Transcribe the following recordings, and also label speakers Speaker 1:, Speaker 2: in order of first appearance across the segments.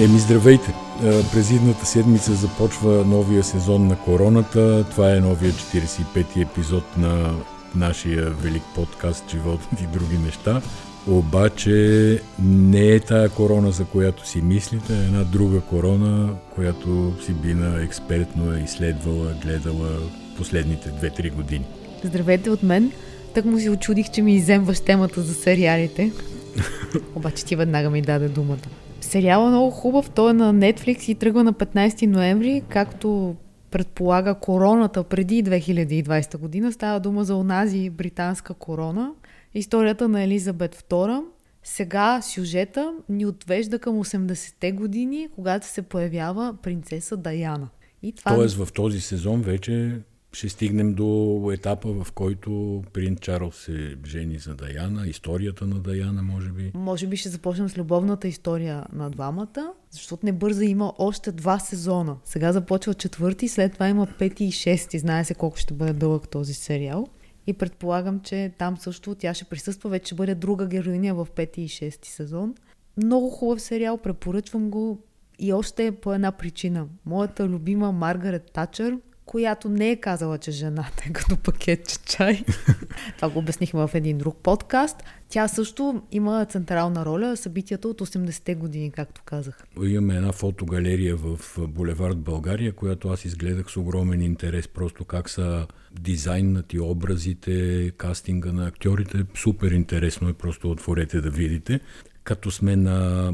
Speaker 1: Еми, здравейте! През идната седмица започва новия сезон на Короната. Това е новия 45-ти епизод на нашия велик подкаст Животът и други неща. Обаче не е тая корона, за която си мислите, е една друга корона, която си бина експертно е изследвала, гледала последните 2-3 години.
Speaker 2: Здравейте от мен! Так му си очудих, че ми иземваш темата за сериалите. Обаче ти веднага ми даде думата. Сериалът е много хубав, той е на Netflix и тръгва на 15 ноември, както предполага короната преди 2020 година. Става дума за онази британска корона. Историята на Елизабет II. Сега сюжета ни отвежда към 80-те години, когато се появява принцеса Даяна.
Speaker 1: И това... Тоест в този сезон вече ще стигнем до етапа, в който принц Чарлз се жени за Даяна, историята на Даяна, може би.
Speaker 2: Може би ще започнем с любовната история на двамата, защото не бърза има още два сезона. Сега започва четвърти, след това има пети и шести. Знае се колко ще бъде дълъг този сериал. И предполагам, че там също тя ще присъства, вече ще бъде друга героиня в пети и шести сезон. Много хубав сериал, препоръчвам го. И още по една причина. Моята любима Маргарет Тачър която не е казала, че жената е като пакетче чай. Това го обяснихме в един друг подкаст. Тя също има централна роля събитията от 80-те години, както казах.
Speaker 1: Имаме една фотогалерия в Булевард България, която аз изгледах с огромен интерес, просто как са дизайнати образите, кастинга на актьорите. Супер интересно е, просто отворете да видите. Като сме на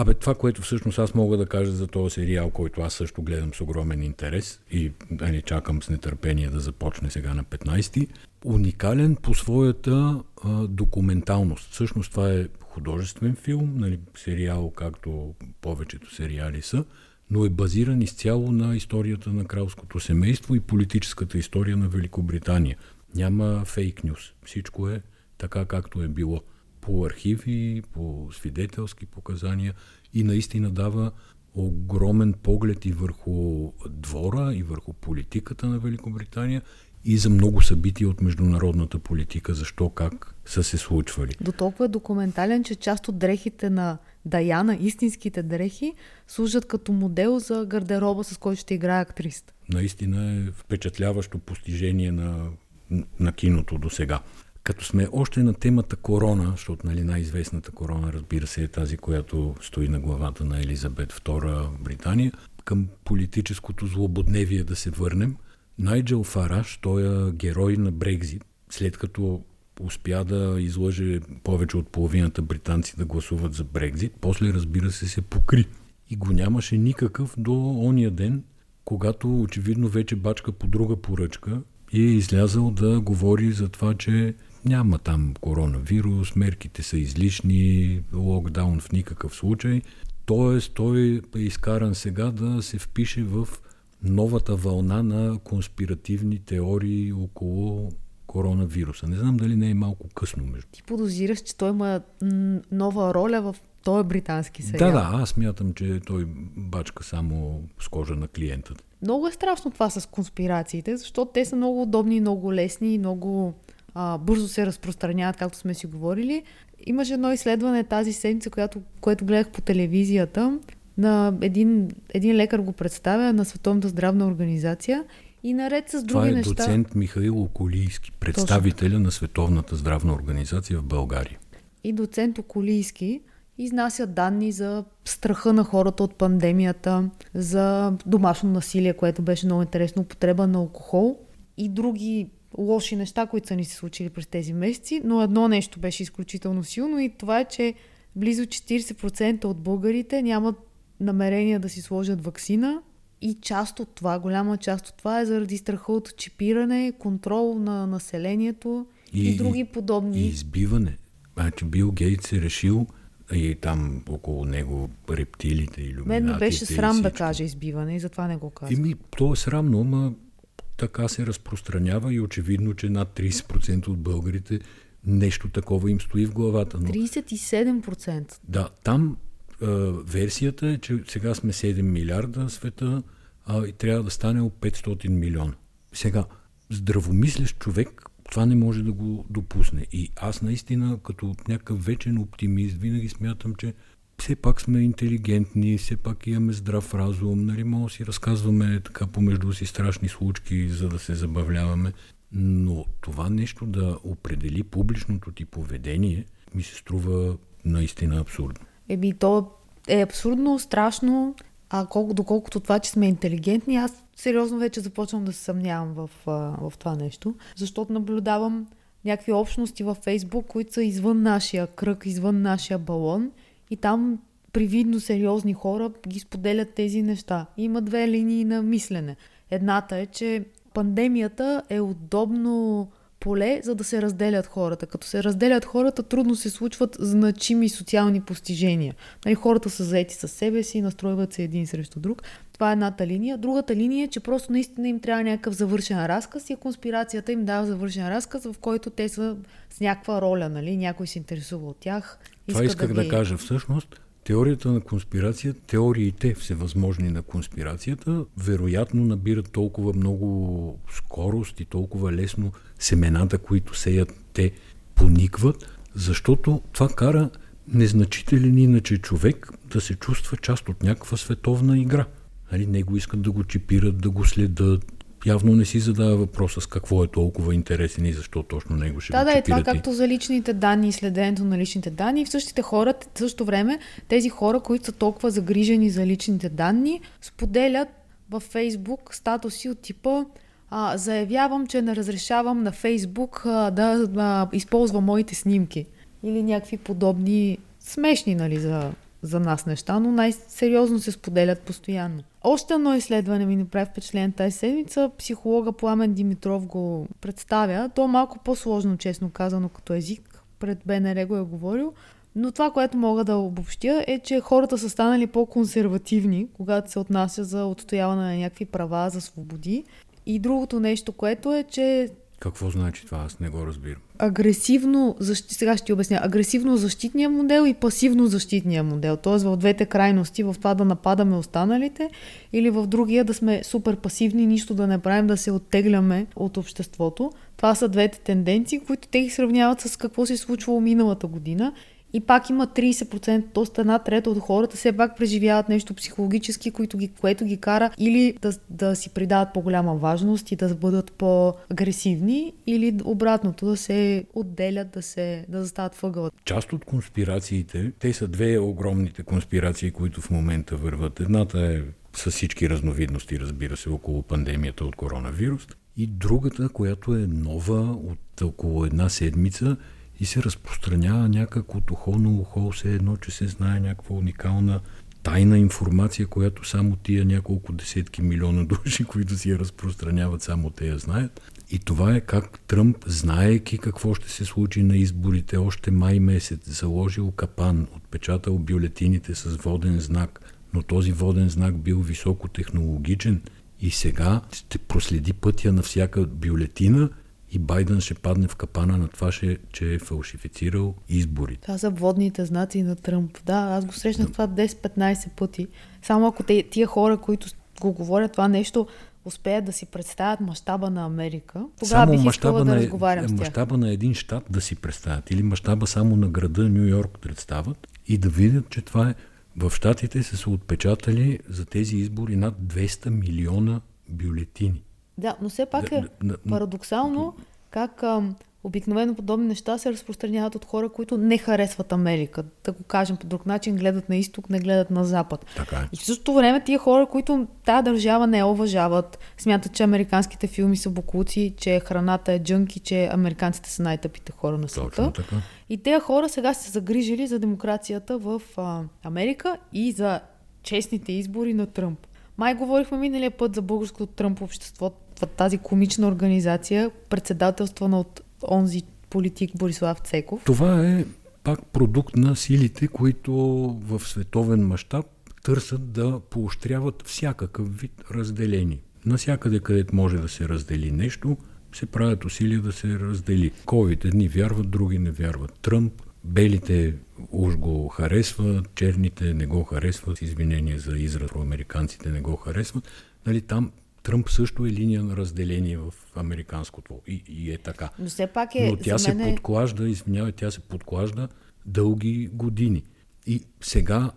Speaker 1: Абе, това, което всъщност аз мога да кажа за този сериал, който аз също гледам с огромен интерес и не чакам с нетърпение да започне сега на 15-ти, уникален по своята а, документалност. Всъщност това е художествен филм, нали, сериал, както повечето сериали са, но е базиран изцяло на историята на кралското семейство и политическата история на Великобритания. Няма фейк нюс. Всичко е така, както е било по архиви, по свидетелски показания и наистина дава огромен поглед и върху двора, и върху политиката на Великобритания, и за много събития от международната политика, защо, как са се случвали.
Speaker 2: До толкова е документален, че част от дрехите на Даяна, истинските дрехи, служат като модел за гардероба, с който ще играе актрист.
Speaker 1: Наистина е впечатляващо постижение на, на киното до сега. Като сме още на темата корона, защото нали, най-известната корона, разбира се, е тази, която стои на главата на Елизабет II Британия, към политическото злободневие да се върнем. Найджел Фараш, той е герой на Брекзит, след като успя да излъже повече от половината британци да гласуват за Брекзит, после разбира се се покри. И го нямаше никакъв до ония ден, когато очевидно вече бачка по друга поръчка и е излязъл да говори за това, че няма там коронавирус, мерките са излишни, локдаун в никакъв случай. Тоест, той е изкаран сега да се впише в новата вълна на конспиративни теории около коронавируса. Не знам дали не е малко късно между.
Speaker 2: Ти подозираш, че той има нова роля в този британски сериал.
Speaker 1: Да, да, аз мятам, че той бачка само с кожа на клиента.
Speaker 2: Много е страшно това с конспирациите, защото те са много удобни, много лесни и много а, бързо се разпространяват, както сме си говорили. Имаше едно изследване тази седмица, която, което гледах по телевизията. На един, един лекар го представя на Световната здравна организация и наред с други.
Speaker 1: Това е доцент неща... Михаил Околийски, представителя Точно. на Световната здравна организация в България.
Speaker 2: И доцент Околийски изнася данни за страха на хората от пандемията, за домашно насилие, което беше много интересно, употреба на алкохол и други лоши неща, които са ни се случили през тези месеци, но едно нещо беше изключително силно и това е, че близо 40% от българите нямат намерение да си сложат вакцина и част от това, голяма част от това е заради страха от чипиране, контрол на населението и, и други подобни.
Speaker 1: И избиване. Значи Бил Гейтс е решил и там около него рептилите, и
Speaker 2: Мен ме беше срам да каже избиване и затова не го казвам.
Speaker 1: Еми, то е срамно, ама така се разпространява и очевидно, че над 30% от българите нещо такова им стои в главата.
Speaker 2: Но, 37%?
Speaker 1: Да, там е, версията е, че сега сме 7 милиарда света а, и трябва да стане от 500 милиона. Сега, здравомислещ човек това не може да го допусне. И аз наистина, като някакъв вечен оптимист, винаги смятам, че все пак сме интелигентни, все пак имаме здрав разум, нали, може да си разказваме така помежду си страшни случки, за да се забавляваме. Но това нещо да определи публичното ти поведение ми се струва наистина абсурдно.
Speaker 2: Еби, то е абсурдно, страшно, а колко, доколкото това, че сме интелигентни, аз сериозно вече започвам да се съмнявам в, в това нещо, защото наблюдавам някакви общности във Фейсбук, които са извън нашия кръг, извън нашия балон и там привидно сериозни хора ги споделят тези неща. Има две линии на мислене. Едната е, че пандемията е удобно поле, за да се разделят хората. Като се разделят хората, трудно се случват значими социални постижения. Нали, хората са заети със себе си, настройват се един срещу друг. Това е едната линия. Другата линия е, че просто наистина им трябва някакъв завършен разказ и конспирацията им дава завършен разказ, в който те са с някаква роля, нали? някой се интересува от тях.
Speaker 1: Това исках да, да кажа. Всъщност, Теорията на конспирация, теориите всевъзможни на конспирацията, вероятно набират толкова много скорост и толкова лесно семената, които сеят те, поникват, защото това кара незначителен иначе човек да се чувства част от някаква световна игра. Нали, него искат да го чипират, да го следят, явно не си задава въпроса с какво е толкова интересен и защо точно него ще
Speaker 2: Да, да, е това както за личните данни и следенето на личните данни. В същите хора, в същото време, тези хора, които са толкова загрижени за личните данни, споделят във Фейсбук статуси от типа а, заявявам, че не разрешавам на Фейсбук а, да а, използва моите снимки. Или някакви подобни смешни, нали, за за нас неща, но най-сериозно се споделят постоянно. Още едно изследване ми направи впечатление тази седмица. Психолога Пламен Димитров го представя. То е малко по-сложно, честно казано, като език. Пред БНР го е говорил. Но това, което мога да обобщя е, че хората са станали по-консервативни, когато се отнася за отстояване на някакви права, за свободи. И другото нещо, което е, че
Speaker 1: какво значи това? Аз не го разбирам.
Speaker 2: Агресивно, защ... сега ще ти обясня, агресивно защитния модел и пасивно защитния модел. Т.е. в двете крайности, в това да нападаме останалите или в другия да сме супер пасивни, нищо да не правим, да се оттегляме от обществото. Това са двете тенденции, които те ги сравняват с какво се е случвало миналата година и пак има 30%, т.е. една трета от хората все пак преживяват нещо психологически, което ги, което ги кара или да, да си придават по-голяма важност и да бъдат по-агресивни, или обратното, да се отделят, да, се, да застават въгъла.
Speaker 1: Част от конспирациите, те са две огромните конспирации, които в момента върват. Едната е с всички разновидности, разбира се, около пандемията от коронавирус. И другата, която е нова от около една седмица, и се разпространява някак от ухо на ухо, все едно, че се знае някаква уникална тайна информация, която само тия няколко десетки милиона души, които си я разпространяват, само те я знаят. И това е как Тръмп, знаеки какво ще се случи на изборите, още май месец, заложил капан, отпечатал бюлетините с воден знак, но този воден знак бил високотехнологичен и сега ще проследи пътя на всяка бюлетина и Байден ще падне в капана на това, че е фалшифицирал изборите.
Speaker 2: Това са водните знаци на Тръмп. Да, аз го срещнах да. това 10-15 пъти. Само ако те, тия хора, които го говорят това нещо, успеят да си представят мащаба на Америка, тогава само бих искала да разговарям
Speaker 1: е, с тях. Мащаба на един щат да си представят или мащаба само на града Нью Йорк представят и да видят, че това е в щатите са се отпечатали за тези избори над 200 милиона бюлетини.
Speaker 2: Да, но все пак е парадоксално как а, обикновено подобни неща се разпространяват от хора, които не харесват Америка. Да го кажем по друг начин, гледат на изток, не гледат на запад.
Speaker 1: Така е.
Speaker 2: И в същото време тия хора, които тази държава не уважават, смятат, че американските филми са бокуци, че храната е джънки, че американците са най-тъпите хора на света.
Speaker 1: Точно така.
Speaker 2: И тези хора сега се загрижили за демокрацията в а, Америка и за честните избори на Тръмп. Май говорихме миналия път за българското Тръмп общество, тази комична организация, председателствана от онзи политик Борислав Цеков.
Speaker 1: Това е пак продукт на силите, които в световен мащаб търсят да поощряват всякакъв вид разделение. Насякъде, където може да се раздели нещо, се правят усилия да се раздели. Ковид едни вярват, други не вярват. Тръмп, белите уж го харесват, черните не го харесват, извинение за израз, американците не го харесват. Нали, там Тръмп също е линия на разделение в американското и, и е така.
Speaker 2: Но все пак е.
Speaker 1: Но тя се
Speaker 2: мен
Speaker 1: подклажда, извинявай, тя се подклажда дълги години. И сега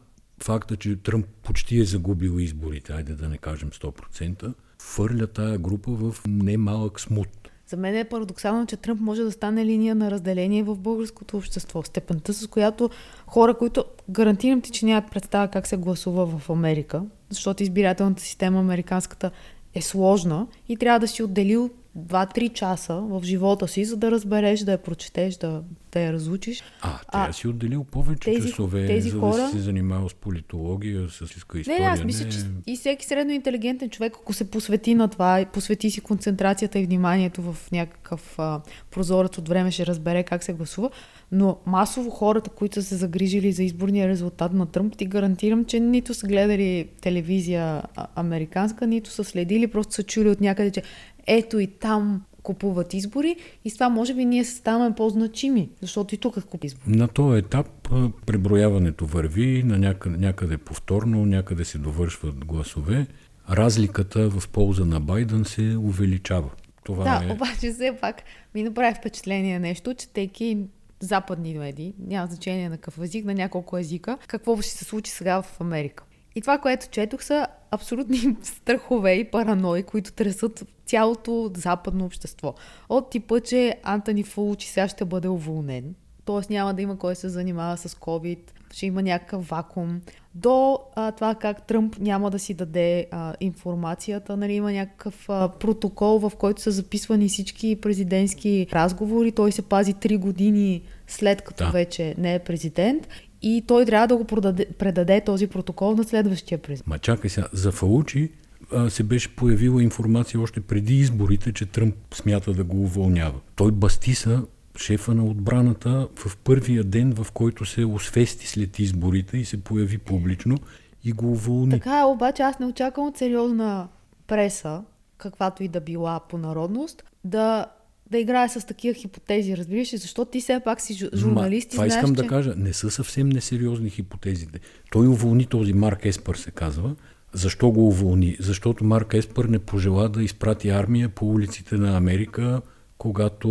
Speaker 1: факта, че Тръмп почти е загубил изборите, айде да не кажем 100%, фърля тая група в немалък смут.
Speaker 2: За мен е парадоксално, че Тръмп може да стане линия на разделение в българското общество. Степента, с която хора, които гарантирам ти, че нямат представа как се гласува в Америка, защото избирателната система американската е сложна и трябва да си отделил 2-3 часа в живота си, за да разбереш, да я прочетеш, да, да я разучиш.
Speaker 1: А, трябва да си отделил повече тези, часове, тези за хора... да си се занимава с политология, с история.
Speaker 2: Не, аз мисля, не... че и всеки средно интелигентен човек, ако се посвети на това, посвети си концентрацията и вниманието в някакъв а, прозорец от време, ще разбере как се гласува. Но масово хората, които са се загрижили за изборния резултат на Тръмп, ти гарантирам, че нито са гледали телевизия американска, нито са следили, просто са чули от някъде, че ето и там купуват избори и с това може би ние ставаме по-значими, защото и тук купуват избори.
Speaker 1: На този етап преброяването върви на някъде, някъде повторно, някъде се довършват гласове. Разликата в полза на Байден се увеличава. Това
Speaker 2: да,
Speaker 1: е...
Speaker 2: обаче все пак ми направи впечатление нещо, четейки западни медии, няма значение на какъв език, на няколко езика, какво ще се случи сега в Америка. И това, което четох, са абсолютни страхове и паранои, които тресат цялото западно общество. От типа, че Антони Фулчи сега ще бъде уволнен, т.е. няма да има кой се занимава с COVID, ще има някакъв вакуум, до а, това как Тръмп няма да си даде а, информацията, нали, има някакъв а, протокол, в който са записвани всички президентски разговори, той се пази 3 години след като да. вече не е президент и той трябва да го продаде, предаде този протокол на следващия президент.
Speaker 1: Ма чакай сега, за Фаучи а, се беше появила информация още преди изборите, че Тръмп смята да го уволнява. Той бастиса шефа на отбраната в първия ден, в който се освести след изборите и се появи публично и го уволни.
Speaker 2: Така е, обаче аз не очаквам от сериозна преса, каквато и да била по народност, да да играе с такива хипотези, разбираш ли? Защото ти все пак си журналист
Speaker 1: и Това
Speaker 2: знаеш,
Speaker 1: искам че... да кажа. Не са съвсем несериозни хипотезите. Той уволни този Марк Еспър, се казва. Защо го уволни? Защото Марк Еспър не пожела да изпрати армия по улиците на Америка, когато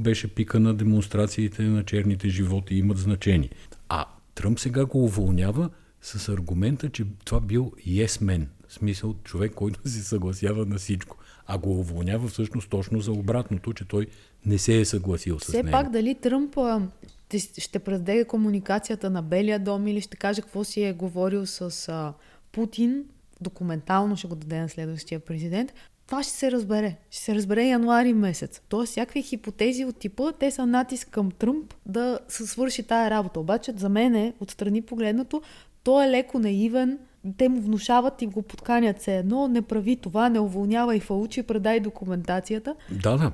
Speaker 1: беше пика на демонстрациите на черните животи имат значение. А Тръмп сега го уволнява с аргумента, че това бил yes man. В смисъл човек, който се съгласява на всичко а го уволнява всъщност точно за обратното, че той не се е съгласил
Speaker 2: с
Speaker 1: Все
Speaker 2: него. пак дали Тръмп ще предаде комуникацията на Белия дом или ще каже какво си е говорил с а, Путин, документално ще го даде на следващия президент, това ще се разбере. Ще се разбере януари месец. Тоест, всякакви хипотези от типа, те са натиск към Тръмп да се свърши тая работа. Обаче, за мен, е, отстрани погледнато, той е леко наивен, те му внушават и го подканят се едно, не прави това, не уволнявай Фаучи, предай документацията.
Speaker 1: Да, да,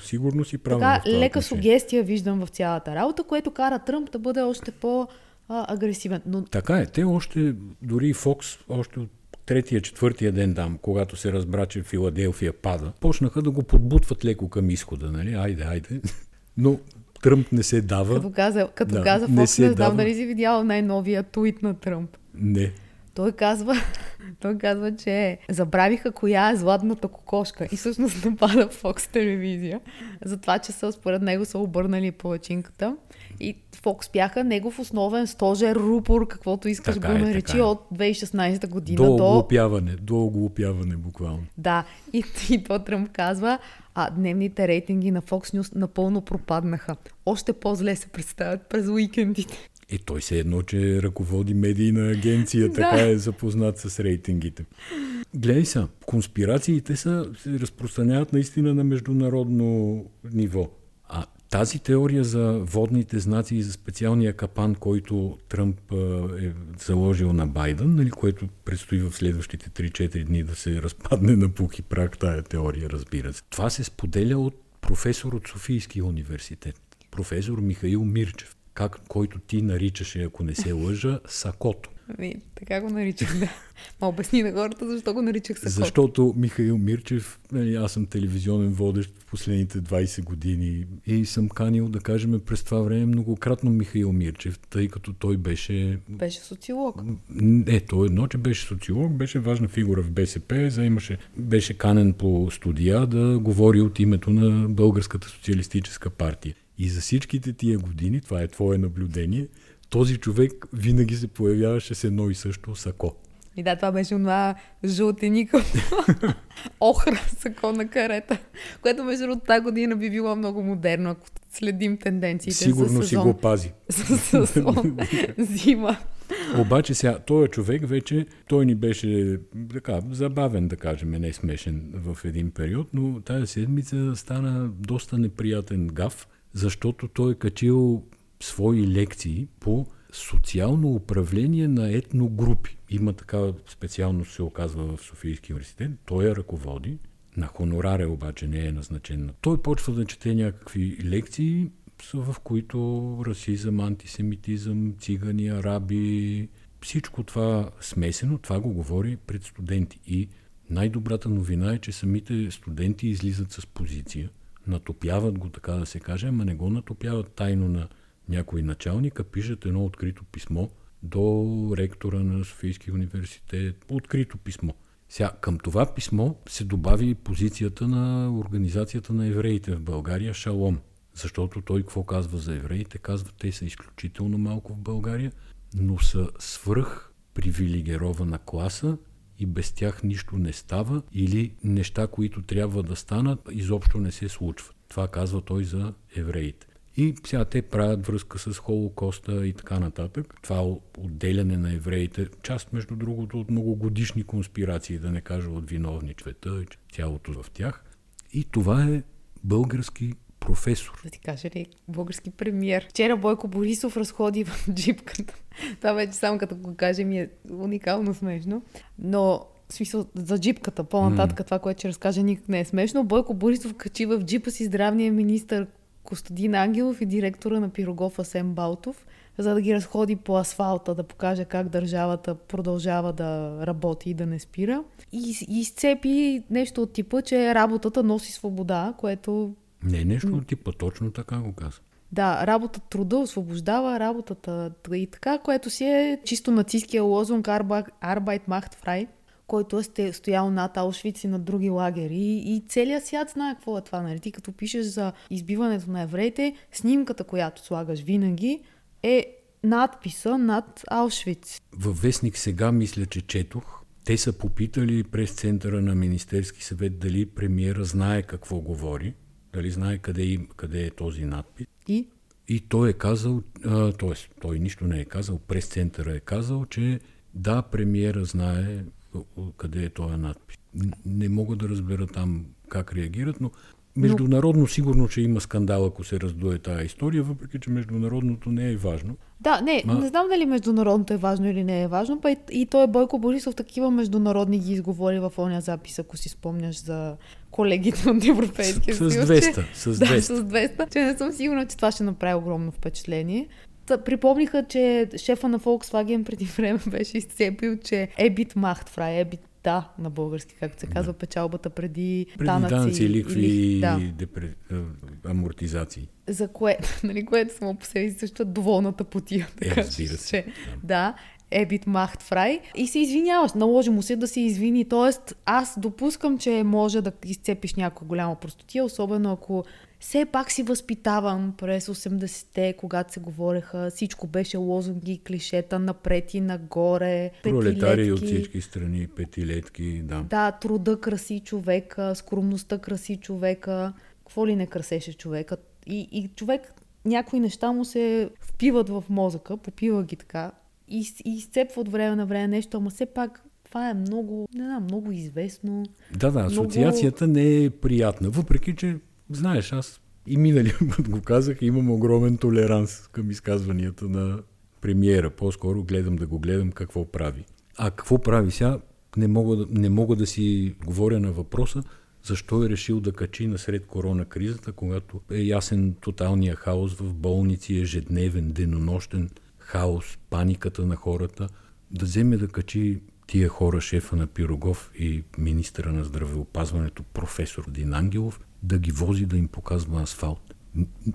Speaker 1: сигурно си прави.
Speaker 2: Така, лека сугестия виждам в цялата работа, което кара Тръмп да бъде още по-агресивен. Но...
Speaker 1: Така е, те още, дори Фокс, още от третия, четвъртия ден там, когато се разбра, че Филаделфия пада, почнаха да го подбутват леко към изхода, нали? Айде, айде. Но Тръмп не се дава.
Speaker 2: Като каза, като да, каза Фокс, не, не знам дали си видял най-новия твит на Тръмп.
Speaker 1: Не.
Speaker 2: Той казва, той казва, че забравиха коя е златната кокошка и всъщност напада Фокс телевизия за това, че са, според него са обърнали палачинката и Фокс бяха негов основен стожер, рупор, каквото искаш така го е, наречи е, от 2016 година
Speaker 1: до... До оглупяване, до оглупяване буквално.
Speaker 2: Да, и, и то Тръмп казва, а дневните рейтинги на Fox News напълно пропаднаха. Още по-зле се представят през уикендите.
Speaker 1: И той се едно, че ръководи медийна агенция, така е запознат с рейтингите. Гледай са, конспирациите са, се разпространяват наистина на международно ниво. А тази теория за водните знаци и за специалния капан, който Тръмп е заложил на Байден, нали, което предстои в следващите 3-4 дни да се разпадне на пух и прак, тая теория, разбира се. Това се споделя от професор от Софийския университет, професор Михаил Мирчев как, който ти наричаше, ако не се лъжа, Сакото.
Speaker 2: Ами, така го наричах, да. Ма обясни на хората, защо го наричах Сакото.
Speaker 1: Защото Михаил Мирчев, нали, аз съм телевизионен водещ в последните 20 години и съм канил, да кажем, през това време многократно Михаил Мирчев, тъй като той беше...
Speaker 2: Беше социолог.
Speaker 1: Не, то едно, че беше социолог, беше важна фигура в БСП, заимаше, беше канен по студия да говори от името на Българската социалистическа партия. И за всичките тия години, това е твое наблюдение, този човек винаги се появяваше с едно и също сако.
Speaker 2: И да, това беше това жълтеника охра сако на карета, което между другото тази година би било много модерно, ако следим тенденциите.
Speaker 1: Сигурно си го пази.
Speaker 2: сезон зима.
Speaker 1: Обаче сега, този човек вече, той ни беше така забавен, да кажем, не смешен в един период, но тази седмица стана доста неприятен гав, защото той е качил свои лекции по социално управление на етногрупи. Има такава специалност, се оказва в Софийския университет. Той я ръководи. На хонораре обаче не е назначен. Той почва да чете някакви лекции, в които расизъм, антисемитизъм, цигани, араби, всичко това смесено, това го говори пред студенти. И най-добрата новина е, че самите студенти излизат с позиция, натопяват го, така да се каже, ама не го натопяват тайно на някой началника, пишат едно открито писмо до ректора на Софийския университет. Открито писмо. Сега, към това писмо се добави позицията на Организацията на евреите в България, Шалом. Защото той какво казва за евреите? Казва, те са изключително малко в България, но са свръх привилегирована класа и без тях нищо не става или неща, които трябва да станат, изобщо не се случват. Това казва той за евреите. И сега те правят връзка с Холокоста и така нататък. Това отделяне на евреите, част между другото от многогодишни конспирации, да не кажа от виновни чвета цялото в тях. И това е български професор.
Speaker 2: Да ти кажа ли, български премьер. Вчера Бойко Борисов разходи в джипката. Това вече само като го кажа ми е уникално смешно. Но в смисъл за джипката, по-нататък mm. това, което ще разкажа, никак не е смешно. Бойко Борисов качи в джипа си здравния министр Костадин Ангелов и директора на Пирогов Асем Балтов, за да ги разходи по асфалта, да покаже как държавата продължава да работи и да не спира. И, и изцепи нещо от типа, че работата носи свобода, което...
Speaker 1: Не нещо от типа, точно така го каза.
Speaker 2: Да, работа труда освобождава, работата и така, което си е чисто нацистския лозунг Arbeit macht frei, който е стоял над Аушвиц и на други лагери. И, и целият свят знае какво е това. Нали? Ти като пишеш за избиването на евреите, снимката, която слагаш винаги, е надписа над Аушвиц.
Speaker 1: Във вестник сега мисля, че четох. Те са попитали през центъра на Министерски съвет дали премиера знае какво говори, дали знае къде, къде е този надпис.
Speaker 2: И?
Speaker 1: И той е казал, т.е. той нищо не е казал, през центъра е казал, че да, премиера знае къде е този надпис. Не мога да разбера там как реагират, но Международно сигурно, че има скандал, ако се раздуе тази история, въпреки че международното не е важно.
Speaker 2: Да, не, Ма... не знам дали международното е важно или не е важно, па и, и той е Бойко Борисов такива международни ги изговори в оня запис, ако си спомняш за колегите от Европейския
Speaker 1: съюз. С 200, че, с 200.
Speaker 2: Да, с 200, че не съм сигурна, че това ще направи огромно впечатление. Припомниха, че шефа на Volkswagen преди време беше изцепил, че Ебит Махт Фрай, Ебит да, на български, както се казва, да. печалбата преди,
Speaker 1: преди данъци, данъци ликви и да. депре... амортизации.
Speaker 2: За кое, нали, което само по себе си също е доволната потия.
Speaker 1: Така, е, разбира се.
Speaker 2: Че, да. да. Ебит Махт Фрай и се извиняваш. Наложи му се да се извини. Тоест, аз допускам, че може да изцепиш някоя голяма простотия, особено ако все пак си възпитавам през 80-те, когато се говореха, всичко беше лозунги, клишета напред и нагоре.
Speaker 1: Пролетари от всички страни, петилетки, да.
Speaker 2: Да, труда краси човека, скромността краси човека. Какво ли не красеше човека? И, и човек, някои неща му се впиват в мозъка, попива ги така и, и изцепва от време на време нещо, ама все пак това е много, не знам, много известно.
Speaker 1: Да, да, асоциацията много... не е приятна, въпреки че Знаеш, аз и миналия път го казах, имам огромен толеранс към изказванията на премиера. По-скоро гледам да го гледам какво прави. А какво прави сега? Не мога, не мога да си говоря на въпроса, защо е решил да качи насред корона кризата, когато е ясен тоталния хаос в болници, ежедневен, денонощен хаос, паниката на хората, да вземе да качи тия хора, шефа на Пирогов и министра на здравеопазването, професор Дин Ангелов, да ги вози да им показва асфалт.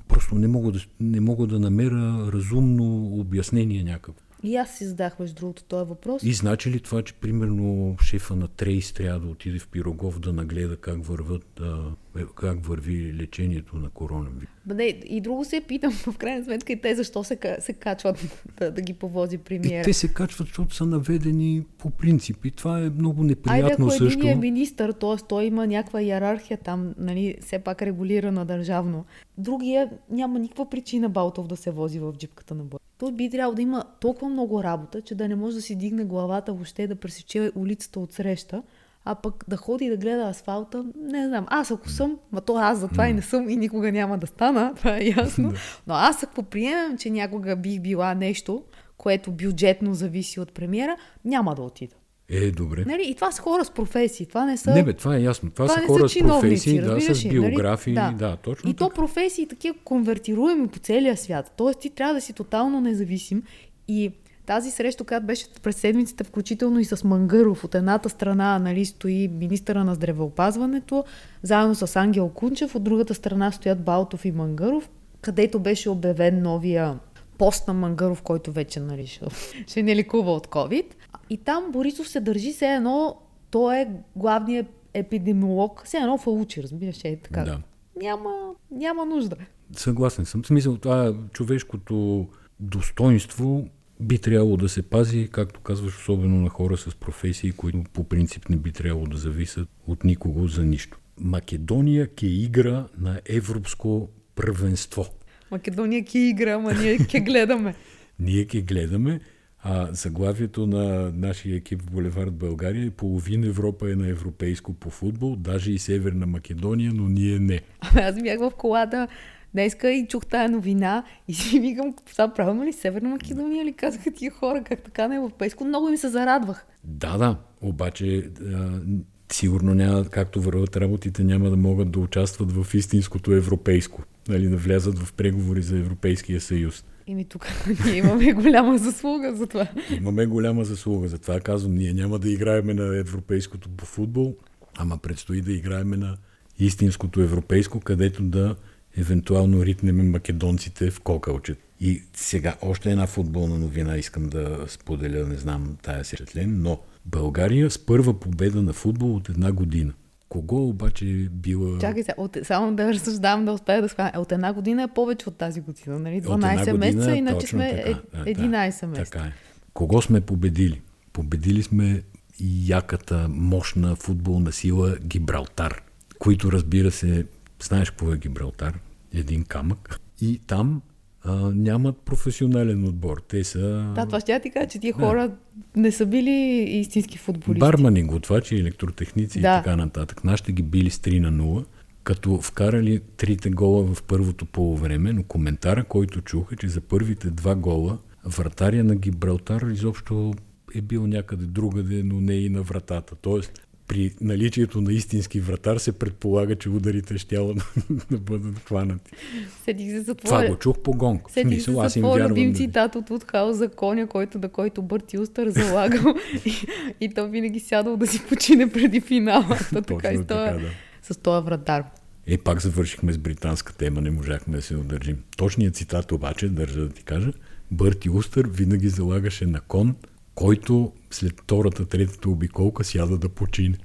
Speaker 1: Просто не мога да, не мога да намеря разумно обяснение някакво.
Speaker 2: И аз си задах, между другото, този въпрос.
Speaker 1: И значи ли това, че примерно шефа на Трейс трябва да отиде в Пирогов да нагледа как, върват, а, как върви лечението на коронавирус?
Speaker 2: Не, и друго се питам, в крайна сметка и те защо се, се качват да, да ги повози премиера.
Speaker 1: И те се качват, защото са наведени по принцип и това е много неприятно
Speaker 2: Айде, ако
Speaker 1: също.
Speaker 2: един е министър, т.е. той има някаква иерархия там, нали, все пак регулирана държавно. Другия няма никаква причина Балтов да се вози в джипката на бой. Той би трябвало да има толкова много работа, че да не може да си дигне главата въобще да пресече улицата от среща, а пък да ходи и да гледа асфалта, не знам. Аз ако съм, ма то аз затова и не съм и никога няма да стана, това е ясно. Но аз ако приемем, че някога бих била нещо, което бюджетно зависи от премиера, няма да отида.
Speaker 1: Е, добре.
Speaker 2: Нали? И това са хора с професии. Това не са.
Speaker 1: Не, бе, това е ясно. Това,
Speaker 2: Това
Speaker 1: са хора
Speaker 2: са
Speaker 1: с професии, да, с
Speaker 2: разбираш ли,
Speaker 1: биографии.
Speaker 2: нали?
Speaker 1: Да. точно
Speaker 2: И то
Speaker 1: така.
Speaker 2: професии такива конвертируеми по целия свят. Тоест ти трябва да си тотално независим. И тази среща, която беше през седмицата, включително и с Мангаров, от едната страна нали, стои министъра на здравеопазването, заедно с Ангел Кунчев, от другата страна стоят Балтов и Мангаров, където беше обявен новия пост на Мангаров, който вече нали, ще, ще не лекува от COVID. И там Борисов се държи все едно, той е главният епидемиолог, все едно фалучи, разбираш, е така.
Speaker 1: Да.
Speaker 2: Няма, няма нужда.
Speaker 1: Съгласен съм. В смисъл, това човешкото достоинство би трябвало да се пази, както казваш, особено на хора с професии, които по принцип не би трябвало да зависят от никого за нищо. Македония ке игра на европско първенство.
Speaker 2: Македония ки игра, ама ние ке гледаме.
Speaker 1: Ние ке гледаме, а заглавието на нашия екип в Булевард България е половин Европа е на европейско по футбол, даже и Северна Македония, но ние не.
Speaker 2: Ами аз бях в колата днеска и чух тая новина и си викам, това правилно ли Северна Македония ли казаха тия хора, как така на европейско? Много ми се зарадвах.
Speaker 1: Да, да, обаче а, сигурно няма, както върват работите, няма да могат да участват в истинското европейско, нали, да влязат в преговори за Европейския съюз.
Speaker 2: И ми тук ние имаме голяма заслуга за това.
Speaker 1: Имаме голяма заслуга, затова казвам, ние няма да играеме на европейското по футбол, ама предстои да играеме на истинското европейско, където да евентуално ритнеме македонците в кокалче. И сега още една футболна новина искам да споделя, не знам тая си впечатлен, но България с първа победа на футбол от една година. Кого обаче е била...
Speaker 2: Чакай сега, от, само да разсъждавам да успея да схвана. От една година е повече от тази година, нали?
Speaker 1: От една
Speaker 2: 12
Speaker 1: година,
Speaker 2: месеца, иначе
Speaker 1: точно
Speaker 2: сме
Speaker 1: така.
Speaker 2: е,
Speaker 1: Да, да,
Speaker 2: 11 месеца.
Speaker 1: Така е. Кого сме победили? Победили сме яката, мощна футболна сила Гибралтар, които разбира се, знаеш какво е Гибралтар? Един камък. И там а, нямат професионален отбор. Те са
Speaker 2: Да, това ще я ти кажа, че тия хора не са били истински футболисти.
Speaker 1: бармани, готвачи, електротехници
Speaker 2: Да.
Speaker 1: и така нататък. Нашите ги били с 3 на 0, като вкарали трите гола в първото полувреме, но коментара, който чух е, че за първите два гола вратаря на Гибралтар изобщо е бил някъде другаде, но не и на вратата. Тоест, при наличието на истински вратар се предполага, че ударите ще да бъдат хванати.
Speaker 2: Седих се за
Speaker 1: Това
Speaker 2: твоя...
Speaker 1: го чух по гонг.
Speaker 2: Седих се
Speaker 1: смисъл, аз
Speaker 2: за твоя любим
Speaker 1: нали.
Speaker 2: цитат от Утхаус за коня, който, да който Бърти Устър залагал и, и то винаги сядал да си почине преди финала. То така и
Speaker 1: така, да.
Speaker 2: с този вратар.
Speaker 1: Е, пак завършихме с британска тема, не можахме да се удържим. Точният цитат обаче, държа да ти кажа, Бърти Устър винаги залагаше на кон, който след втората, третата обиколка сяда да почине.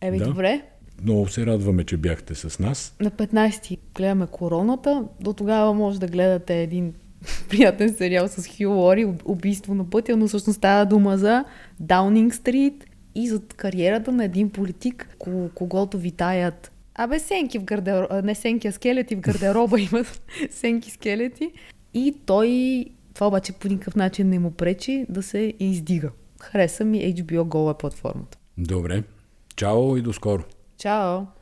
Speaker 2: Еми,
Speaker 1: Да.
Speaker 2: добре.
Speaker 1: Много се радваме, че бяхте с нас.
Speaker 2: На 15-ти гледаме короната. До тогава може да гледате един приятен сериал с Хю Лори, «Уб- Убийство на пътя, но всъщност става дума за Даунинг Стрит и за кариерата на един политик, ко- когото витаят Абе, сенки в гардероба, не сенки, а скелети в гардероба имат сенки скелети. И той, това обаче по никакъв начин не му пречи да се издига. Хареса ми HBO Go е платформата.
Speaker 1: Добре. Чао и до скоро.
Speaker 2: Чао!